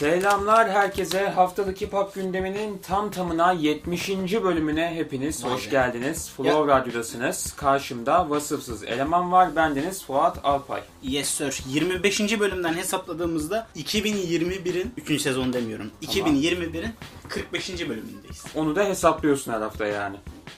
Selamlar herkese. Haftalık Hip Hop gündeminin tam tamına 70. bölümüne hepiniz Vay hoş be. geldiniz. Flow Radyo'dasınız. Karşımda vasıfsız eleman var. Bendeniz Fuat Alpay. Yes sir. 25. bölümden hesapladığımızda 2021'in 3. sezon demiyorum. 2021'in 45. bölümündeyiz. Onu da hesaplıyorsun her hafta yani.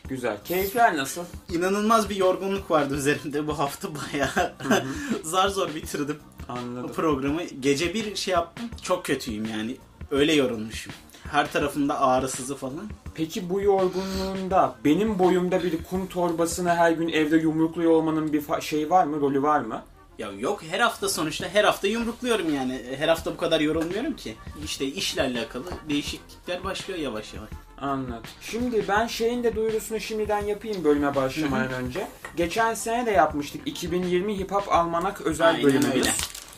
Güzel. Keyifler nasıl? İnanılmaz bir yorgunluk vardı üzerimde bu hafta bayağı zar zor bitirdim bu Anladım. programı. Gece bir şey yaptım. Çok kötüyüm yani. Öyle yorulmuşum. Her tarafımda ağrısızı falan. Peki bu yorgunluğunda benim boyumda bir kum torbasını her gün evde yumrukluyor olmanın bir fa- şeyi var mı? Rolü var mı? Ya yok her hafta sonuçta her hafta yumrukluyorum yani. Her hafta bu kadar yorulmuyorum ki. İşte işle alakalı değişiklikler başlıyor yavaş yavaş. Anladım. Şimdi ben şeyin de duyurusunu şimdiden yapayım bölüme başlamadan önce. Geçen sene de yapmıştık. 2020 Hip Hop Almanak özel Aynen bölümümüz. öyle.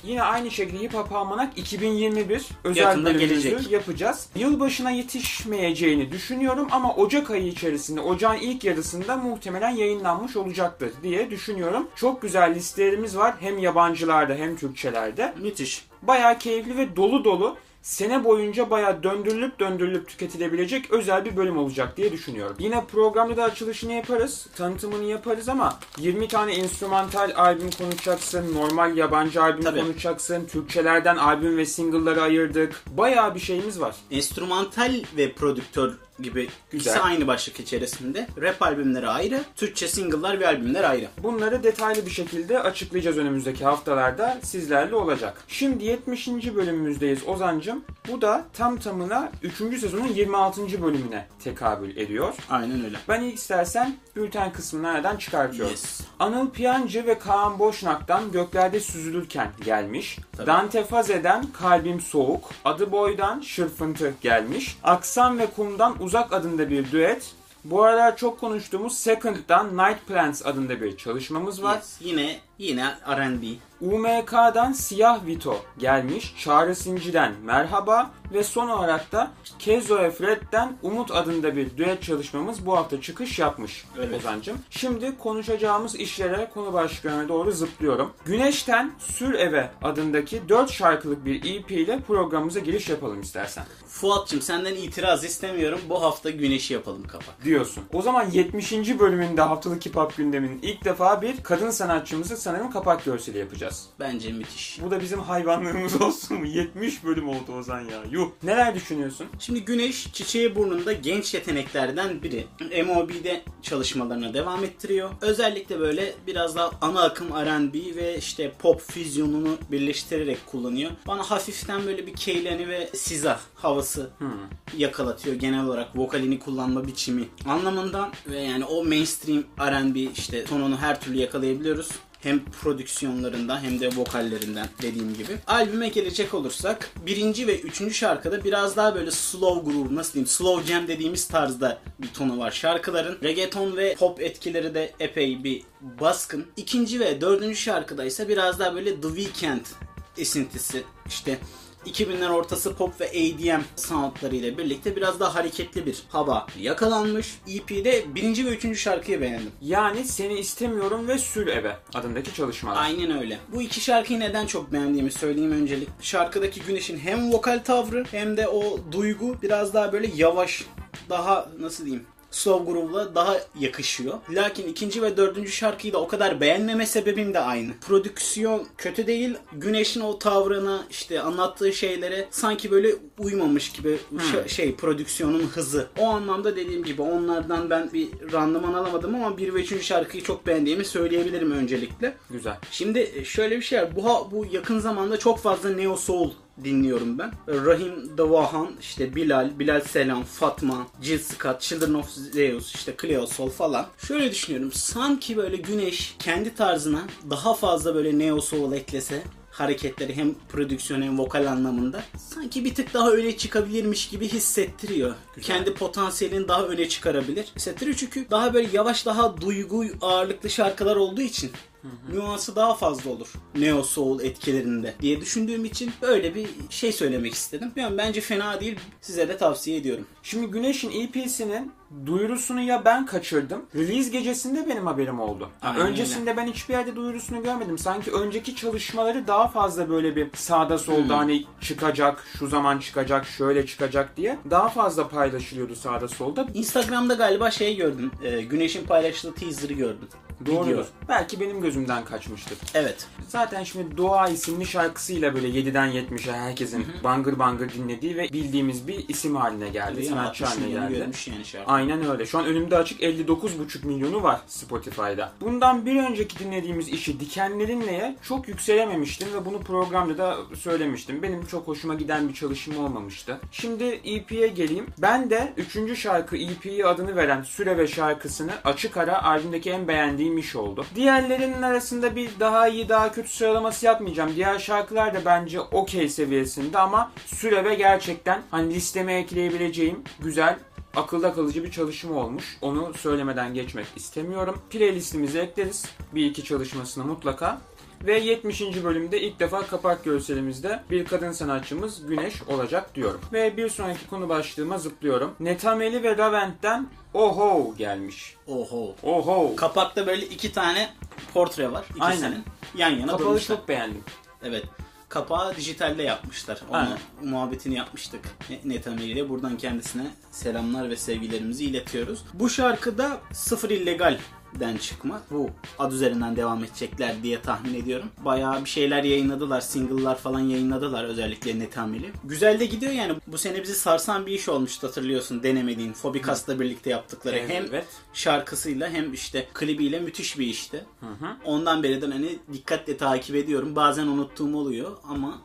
Yine aynı şekilde Hip Hop Almanak 2021 özel Yakında bölümümüzü gelecek. yapacağız. Yılbaşına yetişmeyeceğini düşünüyorum ama Ocak ayı içerisinde, Ocağın ilk yarısında muhtemelen yayınlanmış olacaktır diye düşünüyorum. Çok güzel listelerimiz var hem yabancılarda hem Türkçelerde. Müthiş. Bayağı keyifli ve dolu dolu sene boyunca bayağı döndürülüp döndürülüp tüketilebilecek özel bir bölüm olacak diye düşünüyorum. Yine programda da açılışını yaparız, tanıtımını yaparız ama 20 tane enstrümantal albüm konuşacaksın, normal yabancı albüm Tabii. konuşacaksın, Türkçelerden albüm ve single'ları ayırdık. Bayağı bir şeyimiz var. Enstrümantal ve prodüktör gibi Güzel. ikisi aynı başlık içerisinde. Rap albümleri ayrı, Türkçe single'lar ve albümler ayrı. Bunları detaylı bir şekilde açıklayacağız önümüzdeki haftalarda sizlerle olacak. Şimdi 70. bölümümüzdeyiz Ozancım. Bu da tam tamına 3. sezonun 26. bölümüne tekabül ediyor. Aynen öyle. Ben ilk istersen bülten kısmını nereden çıkartıyorum. Yes. Anıl Piyancı ve Kaan Boşnak'tan Göklerde Süzülürken gelmiş. Tabii. Dante Faze'den Kalbim Soğuk. Adı Boy'dan Şırfıntı gelmiş. Aksan ve Kum'dan Uzak adında bir düet. Bu aralar çok konuştuğumuz Second'dan Night Plants adında bir çalışmamız var. Yes. Yine yine R&B. UMK'dan Siyah Vito gelmiş. Çağrı Sinci'den Merhaba ve son olarak da Kezo Efred'den Umut adında bir düet çalışmamız bu hafta çıkış yapmış Evet. Ozancım. Şimdi konuşacağımız işlere konu başlıklarına doğru zıplıyorum. Güneşten Sür Eve adındaki 4 şarkılık bir EP ile programımıza giriş yapalım istersen. Fuat'cığım senden itiraz istemiyorum. Bu hafta güneşi yapalım kapak. Diyorsun. O zaman 70. bölümünde haftalık hip hop gündeminin ilk defa bir kadın sanatçımızı sanırım kapak görseli yapacağız. Bence müthiş. Bu da bizim hayvanlığımız olsun mu? 70 bölüm oldu Ozan ya. Yuh. Neler düşünüyorsun? Şimdi Güneş çiçeği burnunda genç yeteneklerden biri. MOB'de çalışmalarına devam ettiriyor. Özellikle böyle biraz daha ana akım R&B ve işte pop füzyonunu birleştirerek kullanıyor. Bana hafiften böyle bir Keylani ve Siza havası yakalatıyor genel olarak vokalini kullanma biçimi anlamında ve yani o mainstream R&B işte tonunu her türlü yakalayabiliyoruz. Hem prodüksiyonlarında hem de vokallerinden dediğim gibi. Albüme gelecek olursak birinci ve üçüncü şarkıda biraz daha böyle slow groove nasıl diyeyim slow jam dediğimiz tarzda bir tonu var şarkıların. Reggaeton ve pop etkileri de epey bir baskın. İkinci ve dördüncü şarkıda ise biraz daha böyle The Weeknd esintisi işte 2000'ler ortası pop ve ADM soundlarıyla birlikte biraz daha hareketli bir hava yakalanmış. EP'de birinci ve üçüncü şarkıyı beğendim. Yani Seni istemiyorum ve Sür Eve adındaki çalışmalar. Aynen öyle. Bu iki şarkıyı neden çok beğendiğimi söyleyeyim öncelik. Şarkıdaki Güneş'in hem vokal tavrı hem de o duygu biraz daha böyle yavaş, daha nasıl diyeyim slow groove'la daha yakışıyor. Lakin ikinci ve dördüncü şarkıyı da o kadar beğenmeme sebebim de aynı. Prodüksiyon kötü değil. Güneş'in o tavrına işte anlattığı şeylere sanki böyle uymamış gibi ş- şey prodüksiyonun hızı. O anlamda dediğim gibi onlardan ben bir randıman alamadım ama bir ve üçüncü şarkıyı çok beğendiğimi söyleyebilirim öncelikle. Güzel. Şimdi e, şöyle bir şey var. Bu, bu yakın zamanda çok fazla Neo Soul dinliyorum ben. Rahim Davahan, işte Bilal, Bilal Selam, Fatma, Jill Scott, Children of Zeus, işte Cleo falan. Şöyle düşünüyorum. Sanki böyle Güneş kendi tarzına daha fazla böyle Neo Soul eklese hareketleri hem prodüksiyon hem vokal anlamında sanki bir tık daha öne çıkabilirmiş gibi hissettiriyor. Kendi potansiyelini daha öne çıkarabilir. Hissettiriyor çünkü daha böyle yavaş daha duygu ağırlıklı şarkılar olduğu için nüansı daha fazla olur. Neo Soul etkilerinde diye düşündüğüm için böyle bir şey söylemek istedim. Yani bence fena değil. Size de tavsiye ediyorum. Şimdi Güneş'in EP'sinin duyurusunu ya ben kaçırdım. Release gecesinde benim haberim oldu. Aynen öncesinde ben hiçbir yerde duyurusunu görmedim. Sanki önceki çalışmaları daha fazla böyle bir sağda solda hani çıkacak, şu zaman çıkacak, şöyle çıkacak diye daha fazla paylaşılıyordu sağda solda. Instagram'da galiba şey gördüm. E, Güneş'in paylaştığı teaser'ı gördüm. Doğrudur. Video. Belki benim gözümden kaçmıştır. Evet. Zaten şimdi Doğa isimli şarkısıyla böyle 7'den 70'e herkesin bangır bangır dinlediği ve bildiğimiz bir isim haline geldi. Sanatçı 60 haline geldi. görmüş yani şarkı. Aynen öyle. Şu an önümde açık 59,5 milyonu var Spotify'da. Bundan bir önceki dinlediğimiz işi Dikenlerinle'ye çok yükselememiştim ve bunu programda da söylemiştim. Benim çok hoşuma giden bir çalışma olmamıştı. Şimdi EP'ye geleyim. Ben de 3. şarkı EP'ye adını veren Süre ve şarkısını açık ara albümdeki en beğendiğim iş oldu. Diğerlerinin arasında bir daha iyi daha kötü sıralaması yapmayacağım. Diğer şarkılar da bence okey seviyesinde ama Süre ve gerçekten hani listeme ekleyebileceğim güzel akılda kalıcı bir çalışma olmuş. Onu söylemeden geçmek istemiyorum. Playlistimize ekleriz. Bir iki çalışmasını mutlaka. Ve 70. bölümde ilk defa kapak görselimizde bir kadın sanatçımız Güneş olacak diyorum. Ve bir sonraki konu başlığıma zıplıyorum. Netameli ve Ravent'ten Oho gelmiş. Oho. Oho. Kapakta böyle iki tane portre var. İkisinin Aynen. yan yana Kapalı durmuşlar. çok beğendim. Evet. Kapağı dijitalde yapmışlar. Onu Aynen. muhabbetini yapmıştık Netami ile. Buradan kendisine selamlar ve sevgilerimizi iletiyoruz. Bu şarkıda sıfır illegal den çıkma. Bu ad üzerinden devam edecekler diye tahmin ediyorum. Bayağı bir şeyler yayınladılar. Single'lar falan yayınladılar özellikle Netamili. Güzel de gidiyor yani. Bu sene bizi sarsan bir iş olmuştu hatırlıyorsun denemediğin. Phobicast'la birlikte yaptıkları. Hem Evet. şarkısıyla hem işte klibiyle müthiş bir işti. Ondan beridir hani dikkatle takip ediyorum. Bazen unuttuğum oluyor ama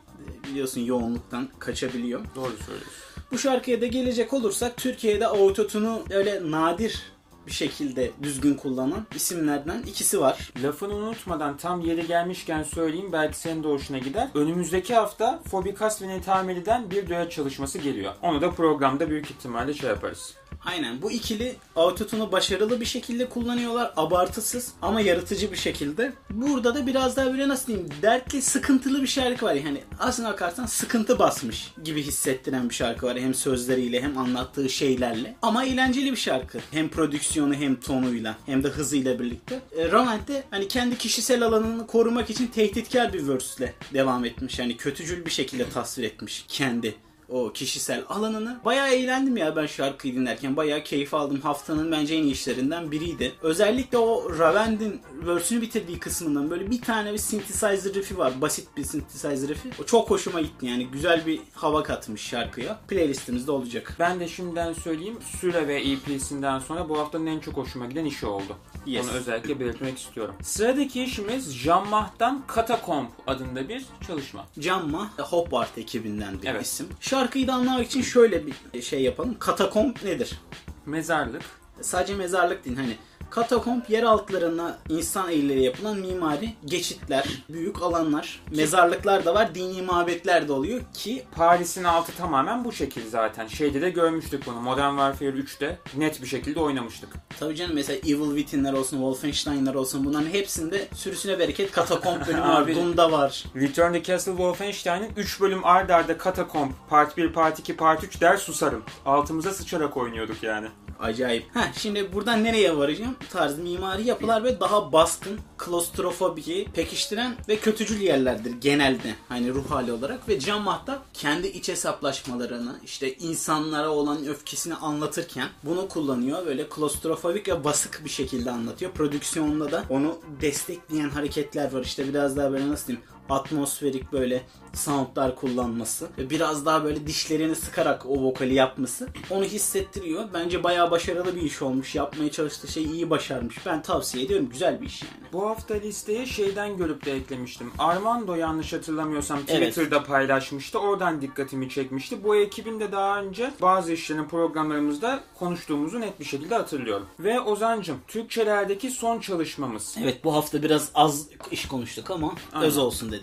biliyorsun yoğunluktan kaçabiliyor. Doğru söylüyorsun. Bu şarkıya da gelecek olursak Türkiye'de autotune'u öyle nadir bir şekilde düzgün kullanan isimlerden ikisi var. Lafını unutmadan tam yeri gelmişken söyleyeyim belki senin de hoşuna gider. Önümüzdeki hafta Fobikas ve Netameli'den bir düet çalışması geliyor. Onu da programda büyük ihtimalle şey yaparız. Aynen bu ikili autotune'u başarılı bir şekilde kullanıyorlar. Abartısız ama yaratıcı bir şekilde. Burada da biraz daha böyle nasıl diyeyim dertli sıkıntılı bir şarkı var. Yani aslına bakarsan sıkıntı basmış gibi hissettiren bir şarkı var. Hem sözleriyle hem anlattığı şeylerle. Ama eğlenceli bir şarkı. Hem prodüksiyonu hem tonuyla hem de hızıyla birlikte. E, Ravent de hani kendi kişisel alanını korumak için tehditkar bir verse'le devam etmiş. Yani kötücül bir şekilde tasvir etmiş kendi o kişisel alanını. Bayağı eğlendim ya ben şarkıyı dinlerken. Bayağı keyif aldım. Haftanın bence en iyi işlerinden biriydi. Özellikle o Ravend'in verse'ünü bitirdiği kısmından böyle bir tane bir synthesizer riff'i var. Basit bir synthesizer riff'i. O çok hoşuma gitti yani. Güzel bir hava katmış şarkıya. Playlistimizde olacak. Ben de şimdiden söyleyeyim Süre ve EP'sinden sonra bu haftanın en çok hoşuma giden işi oldu. Yes. Onu özellikle belirtmek istiyorum. Sıradaki işimiz Jean Mah'tan Catacomb adında bir çalışma. Camma Hopart ekibinden bir Evet. isim. Şarkıyı da anlamak için şöyle bir şey yapalım. Katakomb nedir? Mezarlık. sadece mezarlık değil hani katakomb yer altlarına insan elleriyle yapılan mimari geçitler, büyük alanlar, mezarlıklar da var, dini mabetler de oluyor ki Paris'in altı tamamen bu şekil zaten. Şeyde de görmüştük bunu. Modern Warfare 3'te net bir şekilde oynamıştık. tabii canım mesela Evil Within'ler olsun, Wolfenstein'ler olsun bunların hepsinde sürüsüne bereket katakomb bölümü var. Doom'da var. Return to Castle Wolfenstein'in 3 bölüm ard arda Catacomb Part 1, Part 2, Part 3 der susarım. Altımıza sıçarak oynuyorduk yani. Acayip. Ha şimdi buradan nereye varacağım? Tarz mimari yapılar ve daha baskın, klostrofobiyi pekiştiren ve kötücül yerlerdir genelde. Hani ruh hali olarak ve Can Mahta kendi iç hesaplaşmalarını, işte insanlara olan öfkesini anlatırken bunu kullanıyor. Böyle klostrofobik ve basık bir şekilde anlatıyor. Prodüksiyonda da onu destekleyen hareketler var. İşte biraz daha böyle nasıl diyeyim atmosferik böyle soundlar kullanması ve biraz daha böyle dişlerini sıkarak o vokali yapması onu hissettiriyor. Bence bayağı başarılı bir iş olmuş. Yapmaya çalıştığı şey iyi başarmış. Ben tavsiye ediyorum. Güzel bir iş yani. Bu hafta listeye şeyden görüp de eklemiştim. Armando yanlış hatırlamıyorsam Evet. Twitter'da paylaşmıştı. Oradan dikkatimi çekmişti. Bu ekibin de daha önce bazı işlerin programlarımızda konuştuğumuzu net bir şekilde hatırlıyorum. Ve Ozancım, Türkçelerdeki son çalışmamız. Evet bu hafta biraz az iş konuştuk ama Aynen. öz olsun dedik.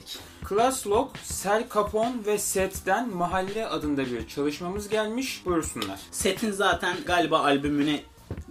Class Lock, Sel Capone ve Set'ten Mahalle adında bir çalışmamız gelmiş. Buyursunlar. Set'in zaten galiba albümüne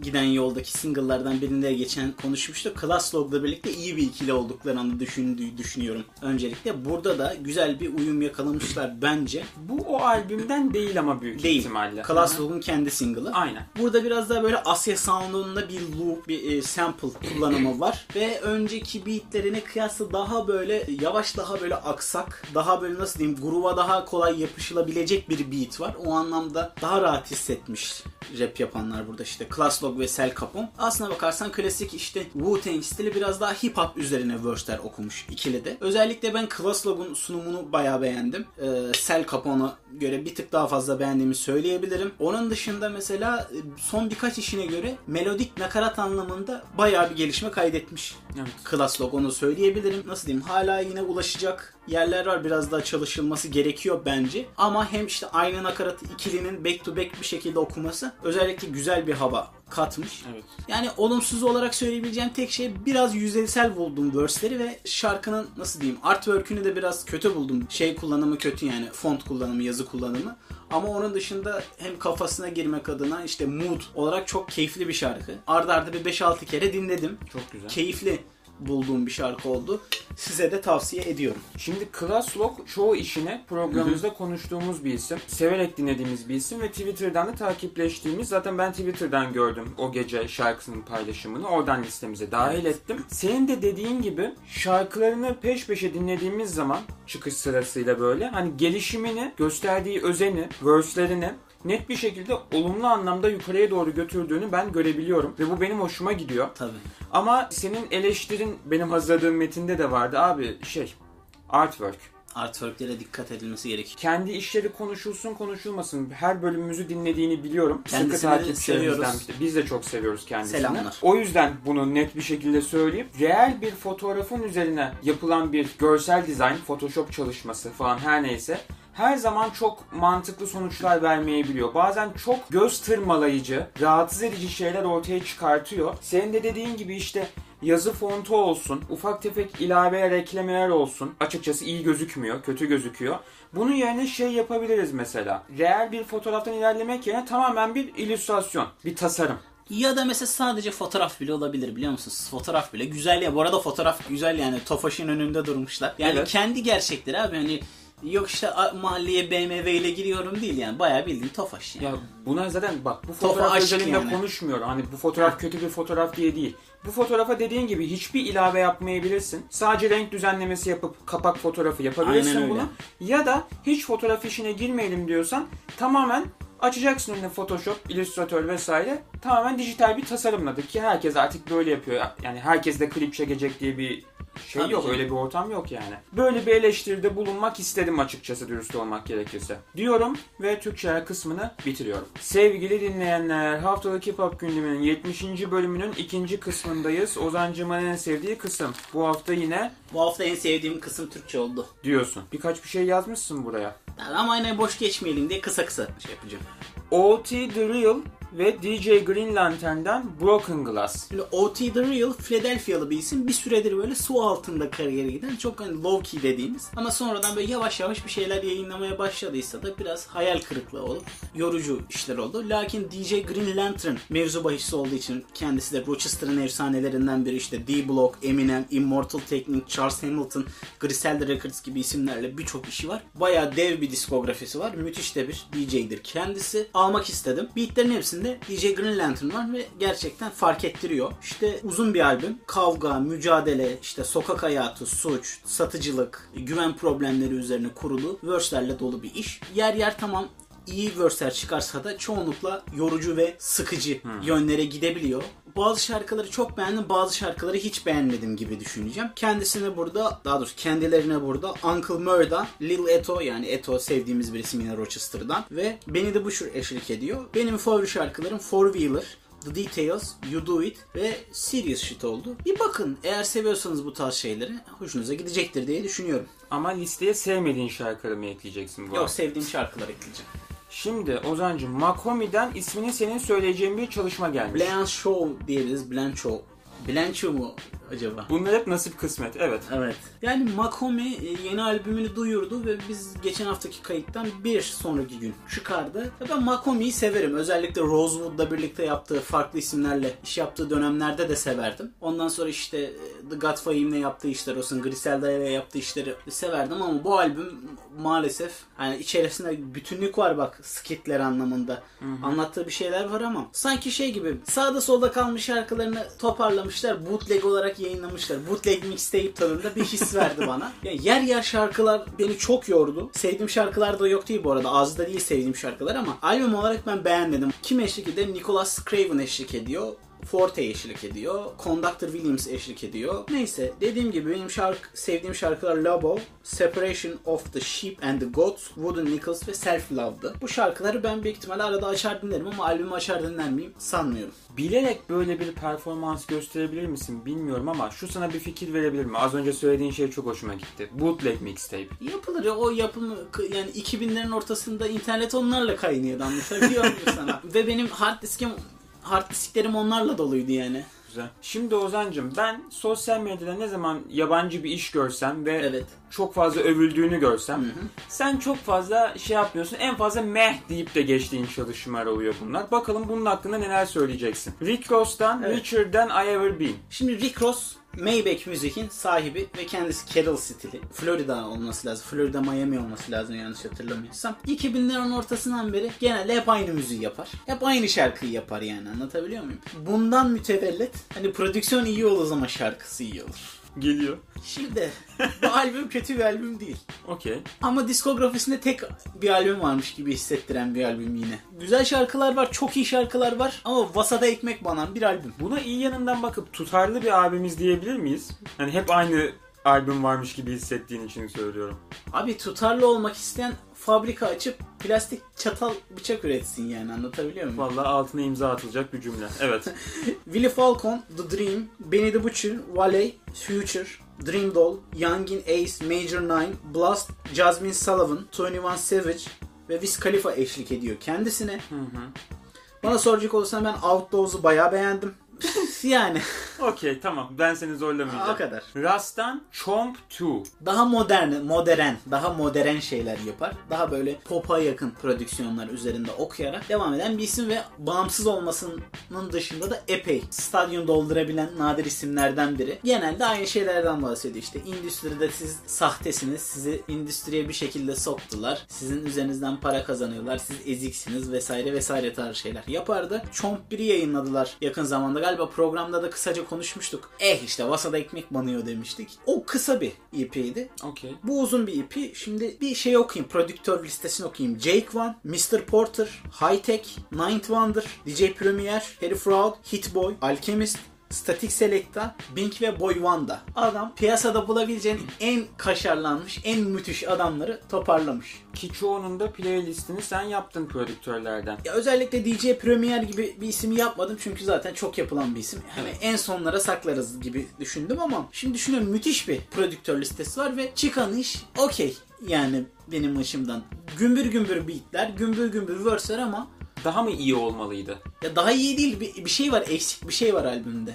giden yoldaki single'lardan birinde geçen konuşmuştuk. Class Log'la birlikte iyi bir ikili olduklarını düşündüğü düşünüyorum. Öncelikle burada da güzel bir uyum yakalamışlar bence. Bu o albümden değil ama büyük Değil. ihtimalle. Class. Log'un kendi single'ı. Aynen. Burada biraz daha böyle Asya sound'unda bir loop, bir e, sample kullanımı var. Ve önceki beatlerine kıyasla daha böyle yavaş, daha böyle aksak, daha böyle nasıl diyeyim, gruba daha kolay yapışılabilecek bir beat var. O anlamda daha rahat hissetmiş rap yapanlar burada işte. Class Log ve Sel Capone. Aslına bakarsan klasik işte Wu-Tang stili biraz daha hip hop üzerine verse'ler okumuş ikili de. Özellikle ben Class Log'un sunumunu bayağı beğendim. Ee, Sel Capone'a göre bir tık daha fazla beğendiğimi söyleyebilirim. Onun dışında mesela e, son birkaç işine göre melodik nakarat anlamında bayağı bir gelişme kaydetmiş. Evet. Class Log onu söyleyebilirim. Nasıl diyeyim hala yine ulaşacak yerler var. Biraz daha çalışılması gerekiyor bence. Ama hem işte aynı nakaratı ikilinin back to back bir şekilde okuması özellikle güzel bir hava katmış. Evet. Yani olumsuz olarak söyleyebileceğim tek şey biraz yüzeysel buldum verse'leri ve şarkının nasıl diyeyim artwork'ünü de biraz kötü buldum. Şey kullanımı kötü yani font kullanımı, yazı kullanımı. Ama onun dışında hem kafasına girmek adına işte mood olarak çok keyifli bir şarkı. Arda arda bir 5-6 kere dinledim. Çok güzel. Keyifli bulduğum bir şarkı oldu. Size de tavsiye ediyorum. Şimdi Class Lock çoğu işini programımızda konuştuğumuz bir isim. Severek dinlediğimiz bir isim ve Twitter'dan da takipleştiğimiz. Zaten ben Twitter'dan gördüm o gece şarkısının paylaşımını. Oradan listemize dahil ettim. Senin de dediğin gibi şarkılarını peş peşe dinlediğimiz zaman çıkış sırasıyla böyle hani gelişimini, gösterdiği özeni, verse'lerini net bir şekilde olumlu anlamda yukarıya doğru götürdüğünü ben görebiliyorum. Ve bu benim hoşuma gidiyor. Tabii. Ama senin eleştirin benim hazırladığım metinde de vardı abi şey artwork. Artwork'lere dikkat edilmesi gerekiyor. Kendi işleri konuşulsun konuşulmasın. Her bölümümüzü dinlediğini biliyorum. Kendisini Sıkı de takipçilerimizden. Biz de çok seviyoruz kendisini. Selamlar. O yüzden bunu net bir şekilde söyleyeyim. Reel bir fotoğrafın üzerine yapılan bir görsel dizayn, Photoshop çalışması falan her neyse her zaman çok mantıklı sonuçlar vermeyebiliyor. Bazen çok göz tırmalayıcı, rahatsız edici şeyler ortaya çıkartıyor. Senin de dediğin gibi işte yazı fontu olsun, ufak tefek ilaveler, eklemeler olsun. Açıkçası iyi gözükmüyor, kötü gözüküyor. Bunun yerine şey yapabiliriz mesela. Reel bir fotoğraftan ilerlemek yerine tamamen bir illüstrasyon, bir tasarım. Ya da mesela sadece fotoğraf bile olabilir biliyor musunuz? Fotoğraf bile güzel ya. Bu arada fotoğraf güzel yani. Tofaş'ın önünde durmuşlar. Yani Evet. kendi gerçekleri abi hani yok işte mahalleye BMW ile giriyorum değil yani. Bayağı bildiğin Tofaş yani. Ya buna zaten bak bu fotoğraf özelinde yani. konuşmuyor. Hani bu fotoğraf kötü bir fotoğraf diye değil. Bu fotoğrafa dediğin gibi hiçbir ilave yapmayabilirsin. Sadece renk düzenlemesi yapıp kapak fotoğrafı yapabilirsin bunu. Ya da hiç fotoğraf işine girmeyelim diyorsan tamamen açacaksın önüne Photoshop, Illustrator vesaire. Tamamen dijital bir tasarımladır ki herkes artık böyle yapıyor. Yani herkes de klip çekecek diye bir şey Tabii yok. canım. Öyle bir ortam yok yani. Böyle bir eleştiride bulunmak istedim açıkçası dürüst olmak gerekirse. Diyorum ve Türkçe kısmını bitiriyorum. Sevgili dinleyenler haftalık hip hop gündeminin 70. bölümünün ikinci kısmındayız. Ozancımın en sevdiği kısım. Bu hafta yine Bu hafta en sevdiğim kısım Türkçe oldu. diyorsun. Birkaç bir şey yazmışsın buraya. Ama aynı boş geçmeyelim diye kısa kısa şey yapacağım. OT The Real ve DJ Green Lantern'dan Broken Glass. Şimdi O.T. The Real Philadelphia'lı bir isim. Bir süredir böyle su altında kariyeri giden çok hani low key dediğimiz. Ama sonradan böyle yavaş yavaş bir şeyler yayınlamaya başladıysa da biraz hayal kırıklığı olup yorucu işler oldu. Lakin DJ Green Lantern mevzu bahisi olduğu için kendisi de Rochester'ın efsanelerinden biri işte D-Block, Eminem, Immortal Technique, Charles Hamilton, Griselda Records gibi isimlerle birçok işi var. Bayağı dev bir diskografisi var. Müthiş de bir DJ'dir kendisi. Almak istedim. Beatlerin hepsinde DJ Green Lantern var ve gerçekten fark ettiriyor. İşte uzun bir albüm. Kavga, mücadele, işte sokak hayatı, suç, satıcılık, güven problemleri üzerine kurulu verse'lerle dolu bir iş. Yer yer tamam iyi verse'ler çıkarsa da çoğunlukla yorucu ve sıkıcı yönlere gidebiliyor. Bazı şarkıları çok beğendim, bazı şarkıları hiç beğenmedim gibi düşüneceğim. Kendisine burada, daha doğrusu kendilerine burada Uncle Murda, Lil Eto yani Eto sevdiğimiz bir isim yine Rochester'dan ve beni de bu şur eşlik ediyor. Benim favori şarkılarım Four Wheeler, The Details, You Do It ve Serious Shit oldu. Bir bakın eğer seviyorsanız bu tarz şeyleri hoşunuza gidecektir diye düşünüyorum. Ama listeye sevmediğin şarkıları mı ekleyeceksin bu Yok sevdiğim şarkılar ekleyeceğim. Şimdi Ozancım Makomi'den ismini senin söyleyeceğin bir çalışma gelmiş. Blanche Show diyebiliriz. Blanche Show. Blanche mu? acaba? Bunlar hep nasip kısmet. Evet. Evet. Yani Makomi e, yeni albümünü duyurdu ve biz geçen haftaki kayıttan bir sonraki gün çıkardı. Ben Makomi'yi severim. Özellikle Rosewood'la birlikte yaptığı farklı isimlerle iş yaptığı dönemlerde de severdim. Ondan sonra işte e, The Godfather'le yaptığı işler olsun, Griselda ile yaptığı işleri severdim ama bu albüm maalesef hani içerisinde bütünlük var bak skitler anlamında. Anlattığı bir şeyler var ama sanki şey gibi sağda solda kalmış şarkılarını toparlamışlar, bootleg olarak yayınlamışlar. Bootleg mixtape tadında bir his verdi bana. Yani yer yer şarkılar beni çok yordu. Sevdiğim şarkılar da yok değil bu arada. Az da değil sevdiğim şarkılar ama albüm olarak ben beğenmedim. Kim eşlik ediyor? Nicholas Craven eşlik ediyor. Forte eşlik ediyor. Conductor Williams eşlik ediyor. Neyse dediğim gibi benim şarkı, sevdiğim şarkılar Labo, Separation of the Sheep and the Goats, Wooden Nickels ve Self Love'dı. Bu şarkıları ben büyük ihtimalle arada açar dinlerim ama albümü açar dinler miyim sanmıyorum. Bilerek böyle bir performans gösterebilir misin bilmiyorum ama şu sana bir fikir verebilir mi? Az önce söylediğin şey çok hoşuma gitti. Bootleg mixtape. Yapılır ya o yapımı yani 2000'lerin ortasında internet onlarla kaynıyordu anlatabiliyor muyum sana? Ve benim hard diskim hard disklerim onlarla doluydu yani. Güzel. Şimdi Ozan'cım ben sosyal medyada ne zaman yabancı bir iş görsem ve Evet. çok fazla övüldüğünü görsem sen çok fazla şey yapmıyorsun. En fazla meh deyip de geçtiğin çalışmalar oluyor bunlar. Bakalım bunun hakkında neler söyleyeceksin. Rick Ross'tan Evet. Richer Than I Ever Been. Şimdi Rick Ross Maybach Music'in sahibi ve kendisi Kettle stili. Florida olması lazım. Florida Miami olması lazım yanlış hatırlamıyorsam. 2000'lerin ortasından beri genelde hep aynı müziği yapar. Hep aynı şarkıyı yapar yani anlatabiliyor muyum? Bundan mütevellit hani prodüksiyon iyi olur ama şarkısı iyi olur. Geliyor. Şimdi bu albüm kötü bir albüm değil. Okey. Ama diskografisinde tek bir albüm varmış gibi hissettiren bir albüm yine. Güzel şarkılar var, çok iyi şarkılar var ama vasada ekmek banan bir albüm. Buna iyi yanından bakıp tutarlı bir abimiz diyebilir miyiz? Hani hep aynı albüm varmış gibi hissettiğin için söylüyorum. Abi tutarlı olmak isteyen fabrika açıp plastik çatal bıçak üretsin yani anlatabiliyor muyum? Vallahi altına imza atılacak bir cümle. Evet. Willie Falcon, The Dream, Benny the Butcher, Wale, Future, Dream Doll, Youngin Ace, Major Nine, Blast, Jasmine Sullivan, 21 Savage ve Wiz Khalifa eşlik ediyor kendisine. Bana soracak olursan ben Outlaws'u bayağı beğendim. Yani Okey tamam ben seni zorlamayacağım. o kadar. Rust'tan Chomp 2. Daha modern, modern, daha modern şeyler yapar. Daha böyle pop'a yakın prodüksiyonlar üzerinde okuyarak devam eden bir isim ve bağımsız olmasının dışında da epey stadyum doldurabilen nadir isimlerden biri. Genelde aynı şeylerden bahsediyor işte. Endüstride siz sahtesiniz, sizi endüstriye bir şekilde soktular. Sizin üzerinizden para kazanıyorlar, siz eziksiniz vesaire vesaire tarzı şeyler yapardı. Chomp 1'i yayınladılar yakın zamanda. Galiba programda da kısaca konuşmuştuk. Eh işte Vasa'da ekmek banıyor demiştik. O kısa bir EP'ydi. Okey. Bu uzun bir EP. Şimdi bir şey okuyayım. Prodüktör listesini okuyayım. Jake One, Mr. Porter, High Tech, Ninth Wonder, DJ Premier, Harry Fraud, Hitboy, Alchemist, Static Selecta, Bink ve Boy Wanda. Adam piyasada bulabileceğin en kaşarlanmış, en müthiş adamları toparlamış. Ki çoğunun da playlistini sen yaptın prodüktörlerden. Ya özellikle DJ Premier gibi bir ismi yapmadım çünkü zaten çok yapılan bir isim. Hani en sonlara saklarız gibi düşündüm ama şimdi düşünüyorum müthiş bir prodüktör listesi var ve çıkan iş okey. Yani benim açımdan. Gümbür gümbür beatler, gümbür gümbür verse'ler ama Daha mı iyi olmalıydı? ya daha iyi değil bir, bir şey var eksik bir şey var albümde.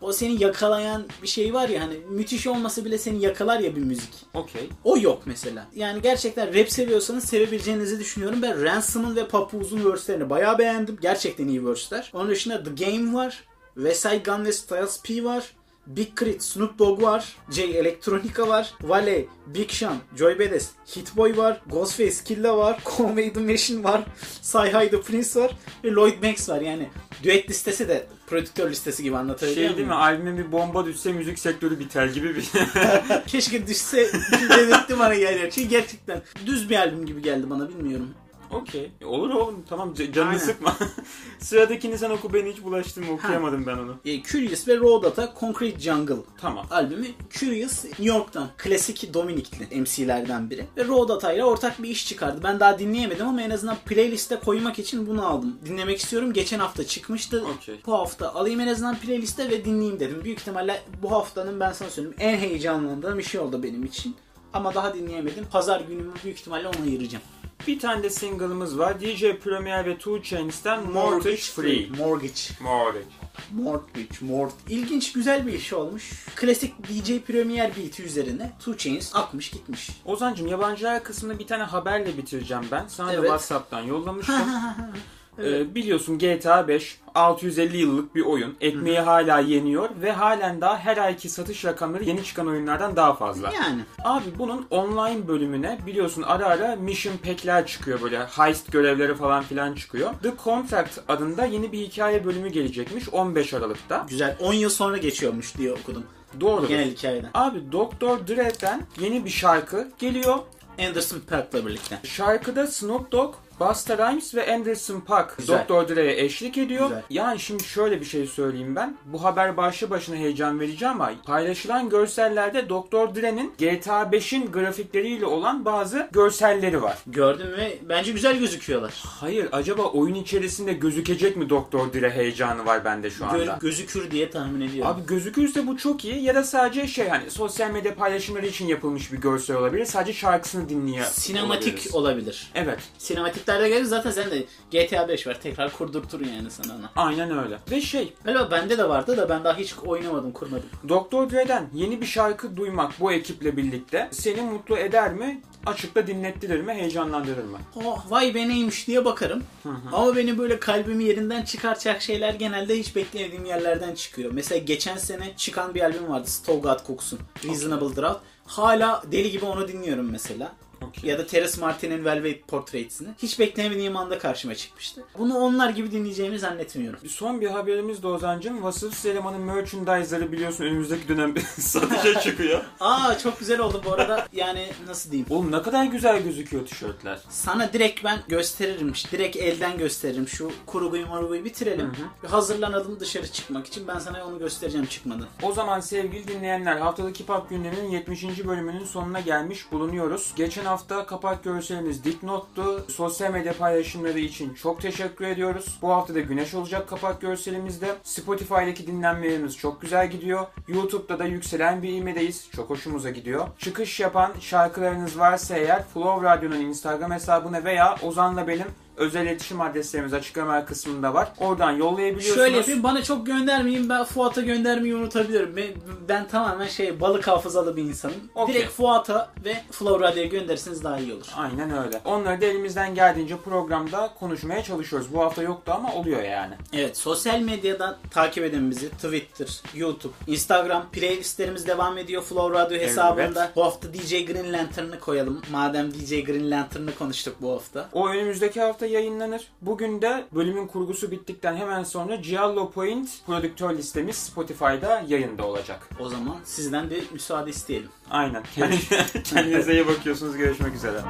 O seni yakalayan bir şey var ya hani müthiş olması bile seni yakalar ya bir müzik. Okey. O yok mesela. Yani gerçekten rap seviyorsanız sevebileceğinizi düşünüyorum. Ben Ransom'ın ve Papooz'un verse'lerini bayağı beğendim. Gerçekten iyi verse'ler. Onun dışında The Game var. Westside Gun ve Styles P var. Big Crit, Snoop Dogg var. J Electronica var. Vale, Big Sean, Joy Badass, Hitboy var. Ghostface Killah var. Conway the Machine var. Sci-Hi the Prince var. Ve Lloyd Banks var. Yani düet listesi de prodüktör listesi gibi anlatabiliyor Şey değil mi? Albüme bir bomba düşse müzik sektörü biter gibi bir Keşke düşse dedirtti bana yer Çünkü gerçekten düz bir albüm gibi geldi bana bilmiyorum. Okey. Olur oğlum. Tamam c- canını Aynen. sıkma. Sıradakini sen oku ben hiç bulaştırma okuyamadım ben onu. E, Curious ve Raw Data Concrete Jungle Tamam. albümü Curious New York'tan klasik Dominikli MC'lerden biri ve Raw Data ile ortak bir iş çıkardı. Ben daha dinleyemedim ama en azından playliste koymak için bunu aldım. Dinlemek istiyorum. Geçen hafta çıkmıştı. Okey. Bu hafta alayım en azından playliste ve dinleyeyim dedim. Büyük ihtimalle bu haftanın ben sana söyleyeyim en heyecanlandığım bir şey oldu benim için. Ama daha dinleyemedim. Pazar günümü büyük ihtimalle ona ayıracağım. Bir tane de single'ımız var. DJ Premier ve Two Chains'ten Mortgage Free. Mortgage. Mortgage. Mortwich, Mort. İlginç, güzel bir iş olmuş. Klasik DJ Premier Beat üzerine Two Chainz akmış gitmiş. Ozancım yabancılar kısmında bir tane haberle bitireceğim ben. Sana da Evet. WhatsApp'tan yollamıştım. Ee, biliyorsun GTA 5 650 yıllık bir oyun. Ekmeği hala yeniyor ve halen daha her ayki satış rakamları yeni çıkan oyunlardan daha fazla. Yani. Abi bunun online bölümüne biliyorsun ara ara mission pack'ler çıkıyor böyle heist görevleri falan filan çıkıyor. The Contract adında yeni bir hikaye bölümü gelecekmiş 15 Aralık'ta. Güzel. 10 yıl sonra geçiyormuş diye okudum. Doğru. Genel hikayeden. Abi Dr. Dre'den yeni bir şarkı geliyor. Anderson Paak'la birlikte. Şarkıda Snoop Dogg, Busta Rhymes ve Anderson Paak Güzel. Dr. Dre'ye eşlik ediyor. Güzel. Yani şimdi şöyle bir şey söyleyeyim ben. Bu haber başlı başına heyecan verici ama paylaşılan görsellerde Dr. Dre'nin GTA 5'in grafikleriyle olan bazı görselleri var. Gördüm ve bence güzel gözüküyorlar. Hayır acaba oyun içerisinde gözükecek mi Dr. Dre heyecanı var bende şu anda. Gö- gözükür diye tahmin ediyorum. Abi gözükürse bu çok iyi ya da sadece şey hani sosyal medya paylaşımları için yapılmış bir görsel olabilir. Sadece şarkısını dinleye Sinematik olabiliriz. olabilir. Evet. Sinematiklerde gelir zaten sen de GTA 5 var. Tekrar kurdurtur yani sana onu. Aynen öyle. Ve şey Galiba bende de vardı da ben daha hiç oynamadım, kurmadım. Dr. Dre'den yeni bir şarkı duymak bu ekiple birlikte seni mutlu eder mi? Açıkta dinlettirir mi? Heyecanlandırır mı? Oh vay be neymiş diye bakarım. Ama beni böyle kalbimi yerinden çıkaracak şeyler genelde hiç beklemediğim yerlerden çıkıyor. Mesela geçen sene çıkan bir albüm vardı. Stogat Cooks'un. Reasonable Drought. Hala deli gibi onu dinliyorum mesela. Okey. Ya da Terrace Martin'in Velvet Portraits'ini. Hiç beklemediğim anda karşıma çıkmıştı. Bunu onlar gibi dinleyeceğimi zannetmiyorum. Son bir haberimiz de Ozan'cım. Vasıf Eleman'ın merchandise'ları biliyorsun önümüzdeki dönem satışa çıkıyor. Aa çok güzel oldu bu arada. Yani nasıl diyeyim? Oğlum ne kadar güzel gözüküyor tişörtler. Sana direkt ben gösteririm. Direkt elden gösteririm. Şu kurguyu moruguyu bitirelim. Bir hazırlanalım dışarı çıkmak için. Ben sana onu göstereceğim çıkmadan. O zaman sevgili dinleyenler haftalık Hip Hop gündeminin 70. bölümünün sonuna gelmiş bulunuyoruz. Geçen hafta kapak görselimiz Dipnot'tu. Sosyal medya paylaşımları için çok teşekkür ediyoruz. Bu hafta da güneş olacak kapak görselimizde. Spotify'daki dinlenmelerimiz çok güzel gidiyor. YouTube'da da yükselen bir ivmedeyiz. Çok hoşumuza gidiyor. Çıkış yapan şarkılarınız varsa eğer Flow Radyo'nun Instagram hesabına veya Ozan'la benim özel iletişim adreslerimiz açıklama kısmında var. Oradan yollayabiliyorsunuz. Şöyle yapayım bana çok göndermeyin ben Fuat'a göndermeyi unutabilirim. Ben, ben tamamen şey balık hafızalı bir insanım. Okey. Direkt Fuat'a ve Flow Radyo'ya gönderirseniz daha iyi olur. Aynen öyle. Onları da elimizden geldiğince programda konuşmaya çalışıyoruz. Bu hafta yoktu ama oluyor yani. Evet sosyal medyadan takip edin bizi. Twitter, YouTube, Instagram playlistlerimiz devam ediyor Flow Radyo hesabında. Bu hafta DJ Green Lantern'ı koyalım. Madem DJ Green Lantern'ı konuştuk bu hafta. O önümüzdeki hafta yayınlanır. Bugün de bölümün kurgusu bittikten hemen sonra Giallo Point prodüktör listemiz Spotify'da yayında olacak. O zaman sizden bir müsaade isteyelim. Aynen. Kendinize iyi bakıyorsunuz. Görüşmek üzere.